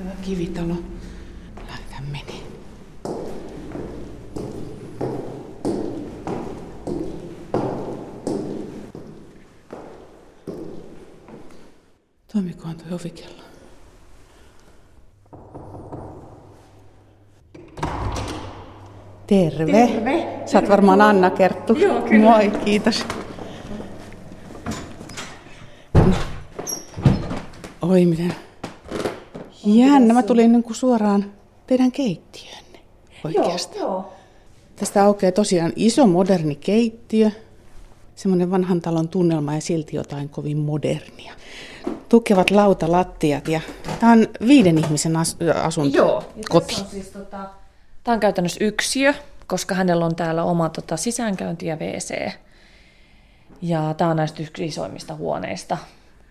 Hyvä kivitalo. Lähdetään meni. Toimikohan tuo ovikello? Terve. Terve. Sä oot varmaan Anna Kerttu. Joo, kyllä. Moi, kiitos. Oi, miten jännä. Mä tulin niin kuin suoraan teidän keittiönne oikeastaan. Joo, Tästä aukeaa tosiaan iso moderni keittiö. Semmoinen vanhan talon tunnelma ja silti jotain kovin modernia. Tukevat lautalattiat ja tämä on viiden ihmisen as- asunto. Joo. Koti. On siis, tota, tämä on käytännössä yksiö, koska hänellä on täällä oma tota, sisäänkäynti ja WC. Ja tämä on näistä yksi isoimmista huoneista.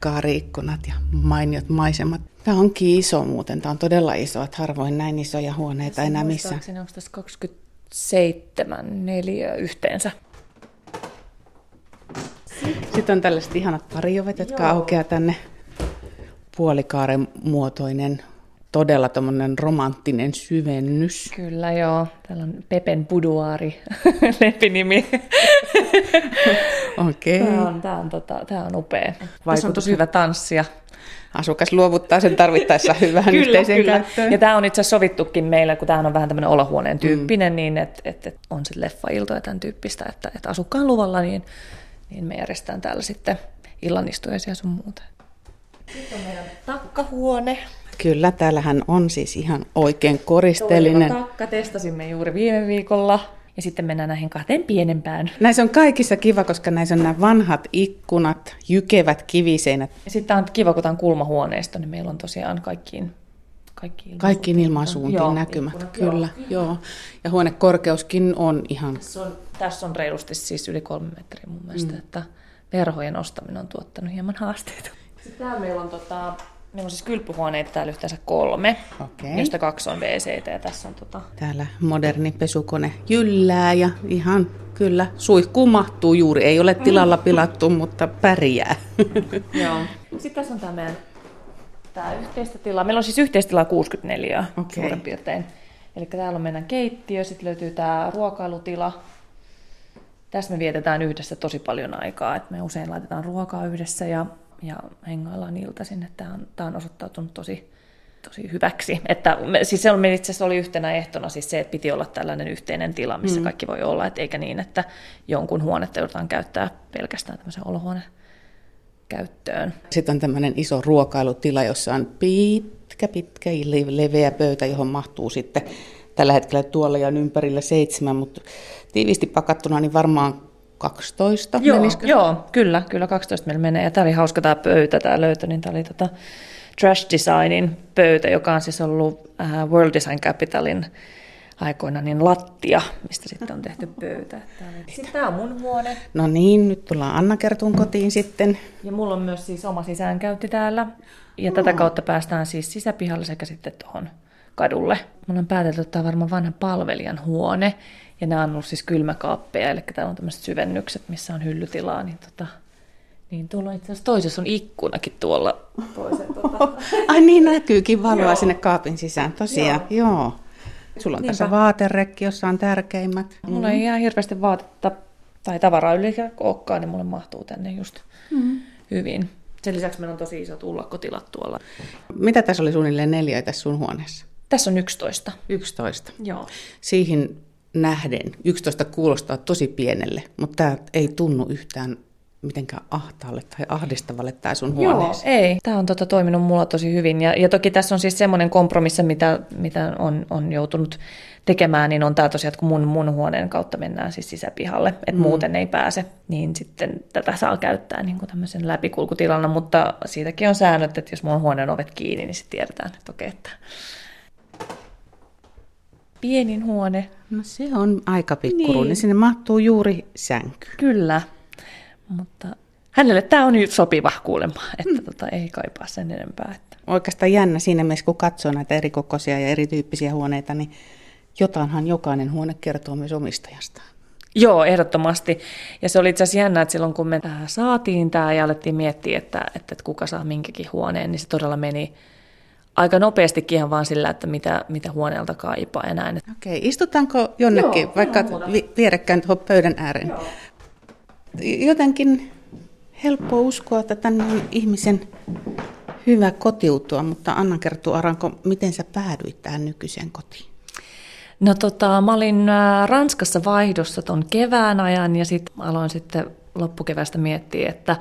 Kaariikkunat ja mainiot maisemat. Tämä onkin iso muuten, tämä on todella iso, että harvoin näin isoja huoneita enää missään. Muistaakseni Onko tässä 27 neljä yhteensä? Sitten on tällaiset ihanat pariovet, jotka Joo. aukeaa tänne puolikaaren muotoinen, todella tommonen romanttinen syvennys. Kyllä joo. Täällä on Pepen Buduari, lempinimi. Okei. Okay. Tämä on, tämä on, tota, tämä on upea. Tässä on Vaikutus- tosi hyvä tanssia. Asukas luovuttaa sen tarvittaessa hyvään yhteiseen käyttöön. Ja tämä on itse asiassa sovittukin meillä, kun tämä on vähän tämmöinen olohuoneen tyyppinen, mm. niin että et, et on sitten leffailto ja tämän tyyppistä, että, että asukkaan luvalla, niin, niin me järjestetään täällä sitten illanistujaisia sun muuta. Sitten on meidän takkahuone. Kyllä, täällähän on siis ihan oikein koristeellinen. Toimiva takka testasimme juuri viime viikolla. Ja sitten mennään näihin kahteen pienempään. Näissä on kaikissa kiva, koska näissä on nämä vanhat ikkunat, jykevät kiviseinät. Ja sitten on kiva, kun tämä on kulmahuoneisto, niin meillä on tosiaan kaikkiin, kaikkiin, Kaikkiin ilmansuuntiin Joo, näkymät, ikkunat, kyllä, joo. Ja huonekorkeuskin on ihan, Tässä on, tässä on reilusti siis yli kolme metriä mun mielestä, mm. että verhojen ostaminen on tuottanut hieman haasteita. Sitten täällä meillä on, tota, meillä on siis kylpyhuoneita täällä yhteensä kolme, Okei. josta kaksi on wc ja tässä on tota, täällä moderni pesukone jyllää ja ihan kyllä suihkuun mahtuu juuri. Ei ole tilalla pilattu, mutta pärjää. Joo. Sitten tässä on tämä meidän tämä yhteistä tilaa. Meillä on siis yhteistilaa 64 Okei. okay. suurin piirtein. Eli täällä on meidän keittiö, sitten löytyy tämä ruokailutila. Tässä me vietetään yhdessä tosi paljon aikaa, että me usein laitetaan ruokaa yhdessä ja, ja hengaillaan iltaisin, että tämä on, tämä on osoittautunut tosi, tosi hyväksi. Että siis se on, itse asiassa oli yhtenä ehtona siis se, että piti olla tällainen yhteinen tila, missä mm. kaikki voi olla, että eikä niin, että jonkun huonetta joudutaan käyttää pelkästään tämmöisen olohuone käyttöön. Sitten on tämmöinen iso ruokailutila, jossa on pitkä, pitkä, le- leveä pöytä, johon mahtuu sitten tällä hetkellä tuolla ja on ympärillä seitsemän, mutta tiiviisti pakattuna niin varmaan 12 Joo, menisikö? joo, kyllä, kyllä 12 meillä menee. Ja tämä oli hauska tämä pöytä, tämä löytö, niin tämä oli tota Trash Designin pöytä, joka on siis ollut äh, World Design Capitalin aikoina niin lattia, mistä sitten on tehty pöytä. Sitten tämä on mun huone. No niin, nyt tullaan Anna Kertun kotiin sitten. Ja mulla on myös siis oma sisäänkäynti täällä. Ja tätä kautta päästään siis sisäpihalle sekä sitten tuohon kadulle. Mulla on päätetty, että tämä on varmaan vanhan palvelijan huone. Ja nämä on ollut siis kylmäkaappeja, eli täällä on tämmöiset syvennykset, missä on hyllytilaa. Niin, tota, niin tuolla itse asiassa toisessa on ikkunakin tuolla toisen. Tota. Ai niin, näkyykin valoa sinne kaapin sisään, tosiaan, joo. joo. Sulla on Niinpä. tässä vaaterekki, jossa on tärkeimmät. Mulla ei ihan hirveästi vaatetta tai tavaraa yli olekaan, niin mulle mahtuu tänne just mm. hyvin. Sen lisäksi meillä on tosi isot ullakkotilat tuolla. Mitä tässä oli suunnilleen neljä tässä sun huoneessa? Tässä on 11. 11. Joo. Siihen nähden 11 kuulostaa tosi pienelle, mutta tämä ei tunnu yhtään mitenkään ahtaalle tai ahdistavalle tämä sun huoneesi. Joo, ei. Tämä on tota, toiminut mulla tosi hyvin. Ja, ja toki tässä on siis semmoinen kompromissi, mitä, mitä on, on joutunut tekemään, niin on tämä tosiaan, että kun mun, mun huoneen kautta mennään siis sisäpihalle, että mm. muuten ei pääse, niin sitten tätä saa käyttää niin kuin tämmöisen läpikulkutilana, mutta siitäkin on säännöt, että jos mun huoneen ovet kiinni, niin sitten tiedetään, että okei, että pienin huone, No se on aika pikkuruinen. Niin. Niin. Sinne mahtuu juuri sänky. kyllä, mutta hänelle tämä on nyt sopiva kuulemma, että mm. tota, ei kaipaa sen enempää. Että. Oikeastaan jännä siinä mielessä, kun katsoo näitä eri kokoisia ja erityyppisiä huoneita, niin jotainhan jokainen huone kertoo myös omistajastaan. Joo, ehdottomasti. Ja se oli itse asiassa jännä, että silloin kun me äh, saatiin tämä ja alettiin miettiä, että, että, että kuka saa minkäkin huoneen, niin se todella meni aika nopeastikin ihan vaan sillä, että mitä, mitä huoneelta kaipaa ja näin. Okei, istutaanko jonnekin, Joo, vaikka vi- vierekkäin tuohon pöydän ääreen? Joo. Jotenkin helppo uskoa, että tänne on ihmisen hyvä kotiutua, mutta Anna kertoo Aranko, miten sä päädyit tähän nykyiseen kotiin? No tota, mä olin äh, Ranskassa vaihdossa ton kevään ajan ja sitten aloin sitten loppukevästä miettiä, että,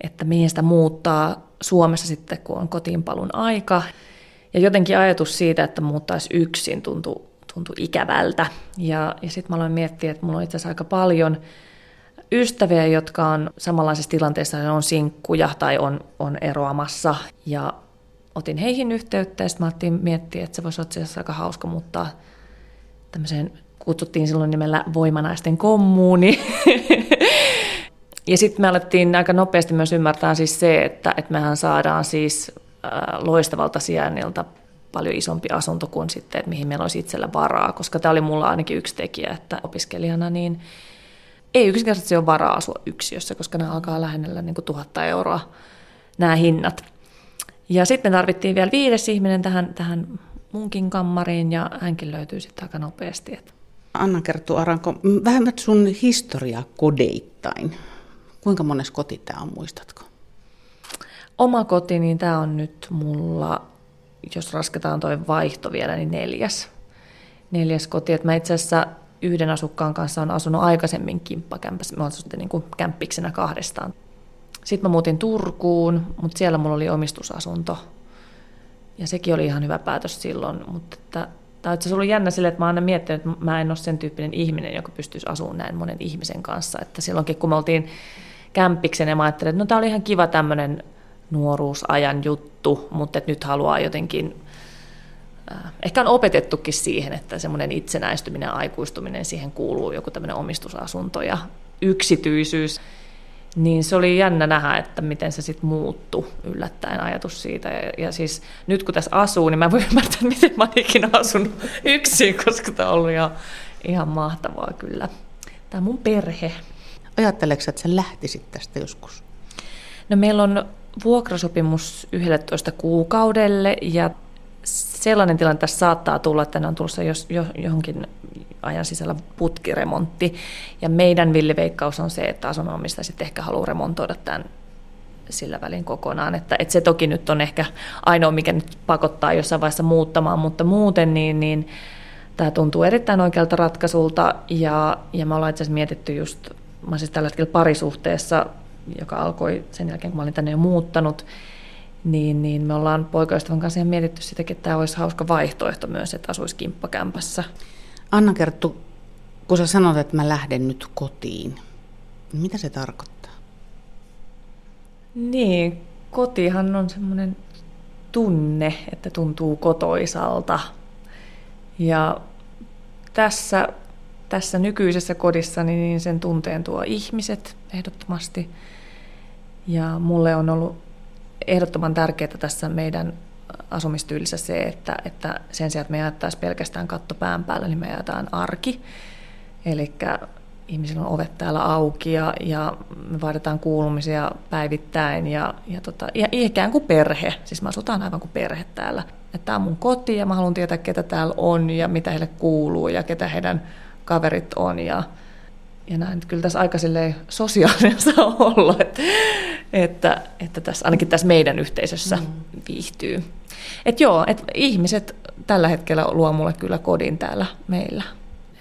että mihin sitä muuttaa Suomessa sitten, kun on kotiinpalun aika. Ja jotenkin ajatus siitä, että muuttaisi yksin tuntui, tuntui ikävältä. Ja, ja sitten mä aloin miettiä, että mulla on itse asiassa aika paljon ystäviä, jotka on samanlaisessa tilanteessa, on sinkkuja tai on, on eroamassa. Ja otin heihin yhteyttä ja sitten mä ajattelin miettiä, että se voisi olla aika hauska muuttaa tämmöiseen, kutsuttiin silloin nimellä voimanaisten kommuuni. ja sitten me alettiin aika nopeasti myös ymmärtää siis se, että, että mehän saadaan siis loistavalta sijainnilta paljon isompi asunto kuin sitten, että mihin meillä olisi itsellä varaa, koska tämä oli mulla ainakin yksi tekijä, että opiskelijana niin ei yksinkertaisesti ole varaa asua yksiössä, koska ne alkaa lähennellä niin kuin tuhatta euroa nämä hinnat. Ja sitten tarvittiin vielä viides ihminen tähän, tähän munkin kammariin ja hänkin löytyy sitten aika nopeasti. Anna kertoo Aranko, vähän sun historiaa kodeittain. Kuinka mones koti tämä on, muistatko? Oma koti, niin tämä on nyt mulla, jos rasketaan toi vaihto vielä, niin neljäs. Neljäs koti. Et mä itse asiassa yhden asukkaan kanssa on asunut aikaisemmin kimppakämpässä. Mä olen niin kuin kämppiksenä kahdestaan. Sitten mä muutin Turkuun, mutta siellä mulla oli omistusasunto. Ja sekin oli ihan hyvä päätös silloin, mutta että, tämä on ollut jännä sille, että mä oon aina miettinyt, että mä en ole sen tyyppinen ihminen, joka pystyisi asumaan näin monen ihmisen kanssa. Että silloinkin, kun me oltiin kämppiksen, ja mä ajattelin, että no tämä oli ihan kiva tämmöinen nuoruusajan juttu, mutta että nyt haluaa jotenkin Äh, ehkä on opetettukin siihen, että semmoinen itsenäistyminen ja aikuistuminen, siihen kuuluu joku tämmöinen omistusasunto ja yksityisyys. Niin se oli jännä nähdä, että miten se sitten muuttui yllättäen ajatus siitä. Ja, ja siis nyt kun tässä asuu, niin mä voin ymmärtää, miten mä olen ikinä asunut yksin, koska tämä on ollut ihan, ihan mahtavaa kyllä. Tämä mun perhe. Ajatteleeko että sä lähtisit tästä joskus? No meillä on vuokrasopimus 11 kuukaudelle ja sellainen tilanne tässä saattaa tulla, että on tulossa jos, jo, johonkin ajan sisällä putkiremontti. Ja meidän villiveikkaus on se, että asunnonomistaja sitten ehkä haluaa remontoida tämän sillä välin kokonaan. Että, että se toki nyt on ehkä ainoa, mikä nyt pakottaa jossain vaiheessa muuttamaan, mutta muuten niin, niin tämä tuntuu erittäin oikealta ratkaisulta. Ja, ja me ollaan itse asiassa mietitty just, mä siis tällä hetkellä parisuhteessa, joka alkoi sen jälkeen, kun mä olin tänne jo muuttanut, niin, niin me ollaan poikaystävän kanssa ihan mietitty sitäkin, että tämä olisi hauska vaihtoehto myös, että asuisi kimppakämpässä. Anna Kerttu, kun sä sanot, että mä lähden nyt kotiin, niin mitä se tarkoittaa? Niin, kotihan on semmoinen tunne, että tuntuu kotoisalta. Ja tässä, tässä nykyisessä kodissa niin sen tunteen tuo ihmiset ehdottomasti. Ja mulle on ollut ehdottoman tärkeää tässä meidän asumistyylissä se, että, että sen sijaan, että me jaettaisiin pelkästään katto pään päällä, niin me jaetaan arki. Eli ihmisillä on ovet täällä auki ja, ja me vaihdetaan kuulumisia päivittäin ja, ja, tota, ikään kuin perhe. Siis me asutaan aivan kuin perhe täällä. Tämä on mun koti ja mä haluan tietää, ketä täällä on ja mitä heille kuuluu ja ketä heidän kaverit on. Ja, ja näin, että kyllä tässä aika sosiaalinen saa olla, että, että, että tässä, ainakin tässä meidän yhteisössä mm. viihtyy. Et joo, että ihmiset tällä hetkellä luo mulle kyllä kodin täällä meillä.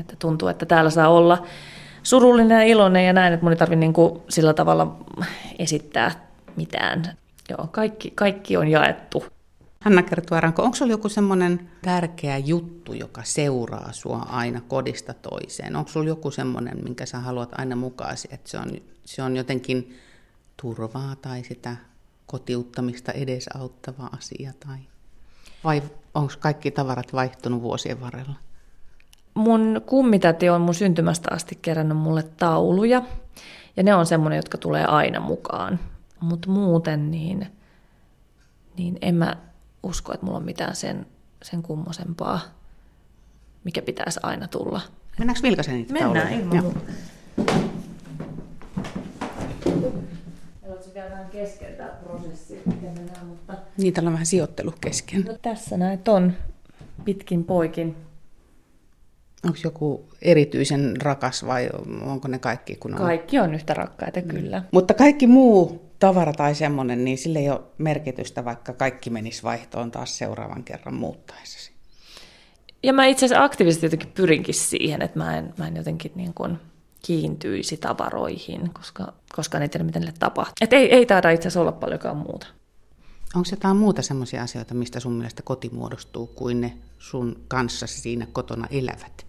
Että tuntuu, että täällä saa olla surullinen ja iloinen ja näin, että mun ei tarvitse niin sillä tavalla esittää mitään. Joo, kaikki, kaikki on jaettu Hanna Kertuaranko, onko sinulla joku semmoinen tärkeä juttu, joka seuraa sua aina kodista toiseen? Onko sinulla joku semmoinen, minkä sä haluat aina mukaasi, että se on, se on jotenkin turvaa tai sitä kotiuttamista edesauttava asia? Tai... Vai onko kaikki tavarat vaihtunut vuosien varrella? Mun kummitäti on mun syntymästä asti kerännyt mulle tauluja, ja ne on semmoinen, jotka tulee aina mukaan. Mutta muuten niin, niin en mä usko, että mulla on mitään sen, sen kummosempaa, mikä pitäisi aina tulla. Mennäänkö vilkaisen niitä Mennään ilman käydään kesken tämä prosessi, miten mennään, mutta... Niin, täällä on vähän sijoittelu kesken. No, tässä näet on pitkin poikin. Onko joku erityisen rakas vai onko ne kaikki kun on? Kaikki on yhtä rakkaita, mm. kyllä. Mutta kaikki muu tavara tai semmoinen, niin sille ei ole merkitystä, vaikka kaikki menisi vaihtoon taas seuraavan kerran muuttaessasi. Ja mä itse asiassa aktiivisesti jotenkin pyrinkin siihen, että mä en, mä en jotenkin niin kuin kiintyisi tavaroihin, koska, koska ei tiedä, miten ne tapahtuu. Et ei, ei taida itse asiassa olla paljonkaan muuta. Onko jotain muuta sellaisia asioita, mistä sun mielestä koti muodostuu, kuin ne sun kanssasi siinä kotona elävät?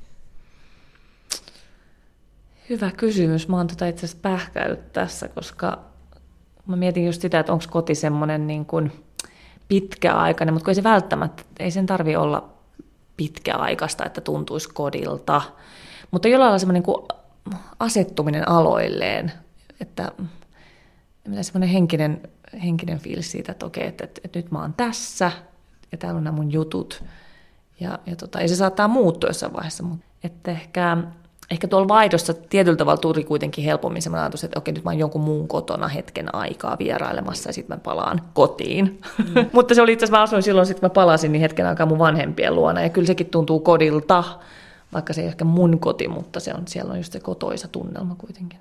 Hyvä kysymys. Mä oon tota itse asiassa pähkäyt tässä, koska mä mietin just sitä, että onko koti semmoinen niin kuin pitkäaikainen, mutta kun ei se välttämättä, ei sen tarvi olla pitkäaikaista, että tuntuisi kodilta. Mutta jollain lailla semmoinen niin asettuminen aloilleen, että semmoinen henkinen, henkinen fiilis siitä, että okei, että, että, että nyt mä oon tässä ja täällä on nämä mun jutut. Ja, ja tota, ja se saattaa muuttua jossain vaiheessa, mutta että ehkä ehkä tuolla vaihdossa tietyllä tavalla tuli kuitenkin helpommin sellainen ajatus, että okei, nyt mä oon jonkun muun kotona hetken aikaa vierailemassa ja sitten mä palaan kotiin. Mm. Mutta se oli itse asiassa, mä asuin silloin, sitten mä palasin niin hetken aikaa mun vanhempien luona ja kyllä sekin tuntuu kodilta, vaikka se ei ehkä mun koti, mutta se on, siellä on just se kotoisa tunnelma kuitenkin.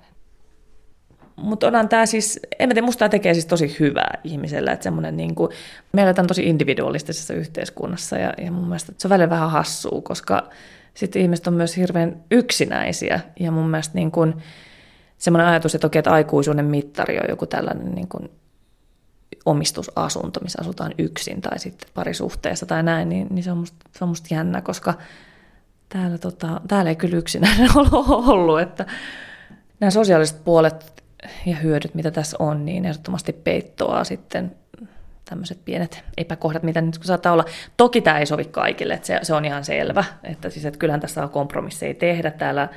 Mutta onhan tämä siis, en mä tiedä, musta tekee siis tosi hyvää ihmisellä, että semmoinen niin kuin, me eletään tosi individualistisessa yhteiskunnassa ja, ja mun mielestä se on välillä vähän hassua, koska sitten ihmiset on myös hirveän yksinäisiä ja mun mielestä niin kuin semmoinen ajatus, että okei, että aikuisuuden mittari on joku tällainen niin kuin omistusasunto, missä asutaan yksin tai sitten parisuhteessa tai näin, niin, niin se, on musta, se on musta jännä, koska täällä, tota, täällä ei kyllä yksinäinen ole ollut, että nämä sosiaaliset puolet ja hyödyt, mitä tässä on, niin ehdottomasti peittoaa sitten tämmöiset pienet epäkohdat, mitä nyt saattaa olla. Toki tämä ei sovi kaikille, että se, se on ihan selvä, että, siis, että kyllähän tässä on kompromisseja tehdä. Täällä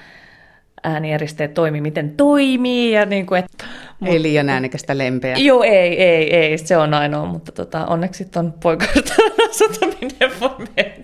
äänieristeet toimii, miten toimii. Ja niin kuin, että, mutta, ei liian äänekästä lempeä. Joo, ei, ei, ei, se on ainoa, mutta tota, onneksi on poikaista asunto, minne voi mennä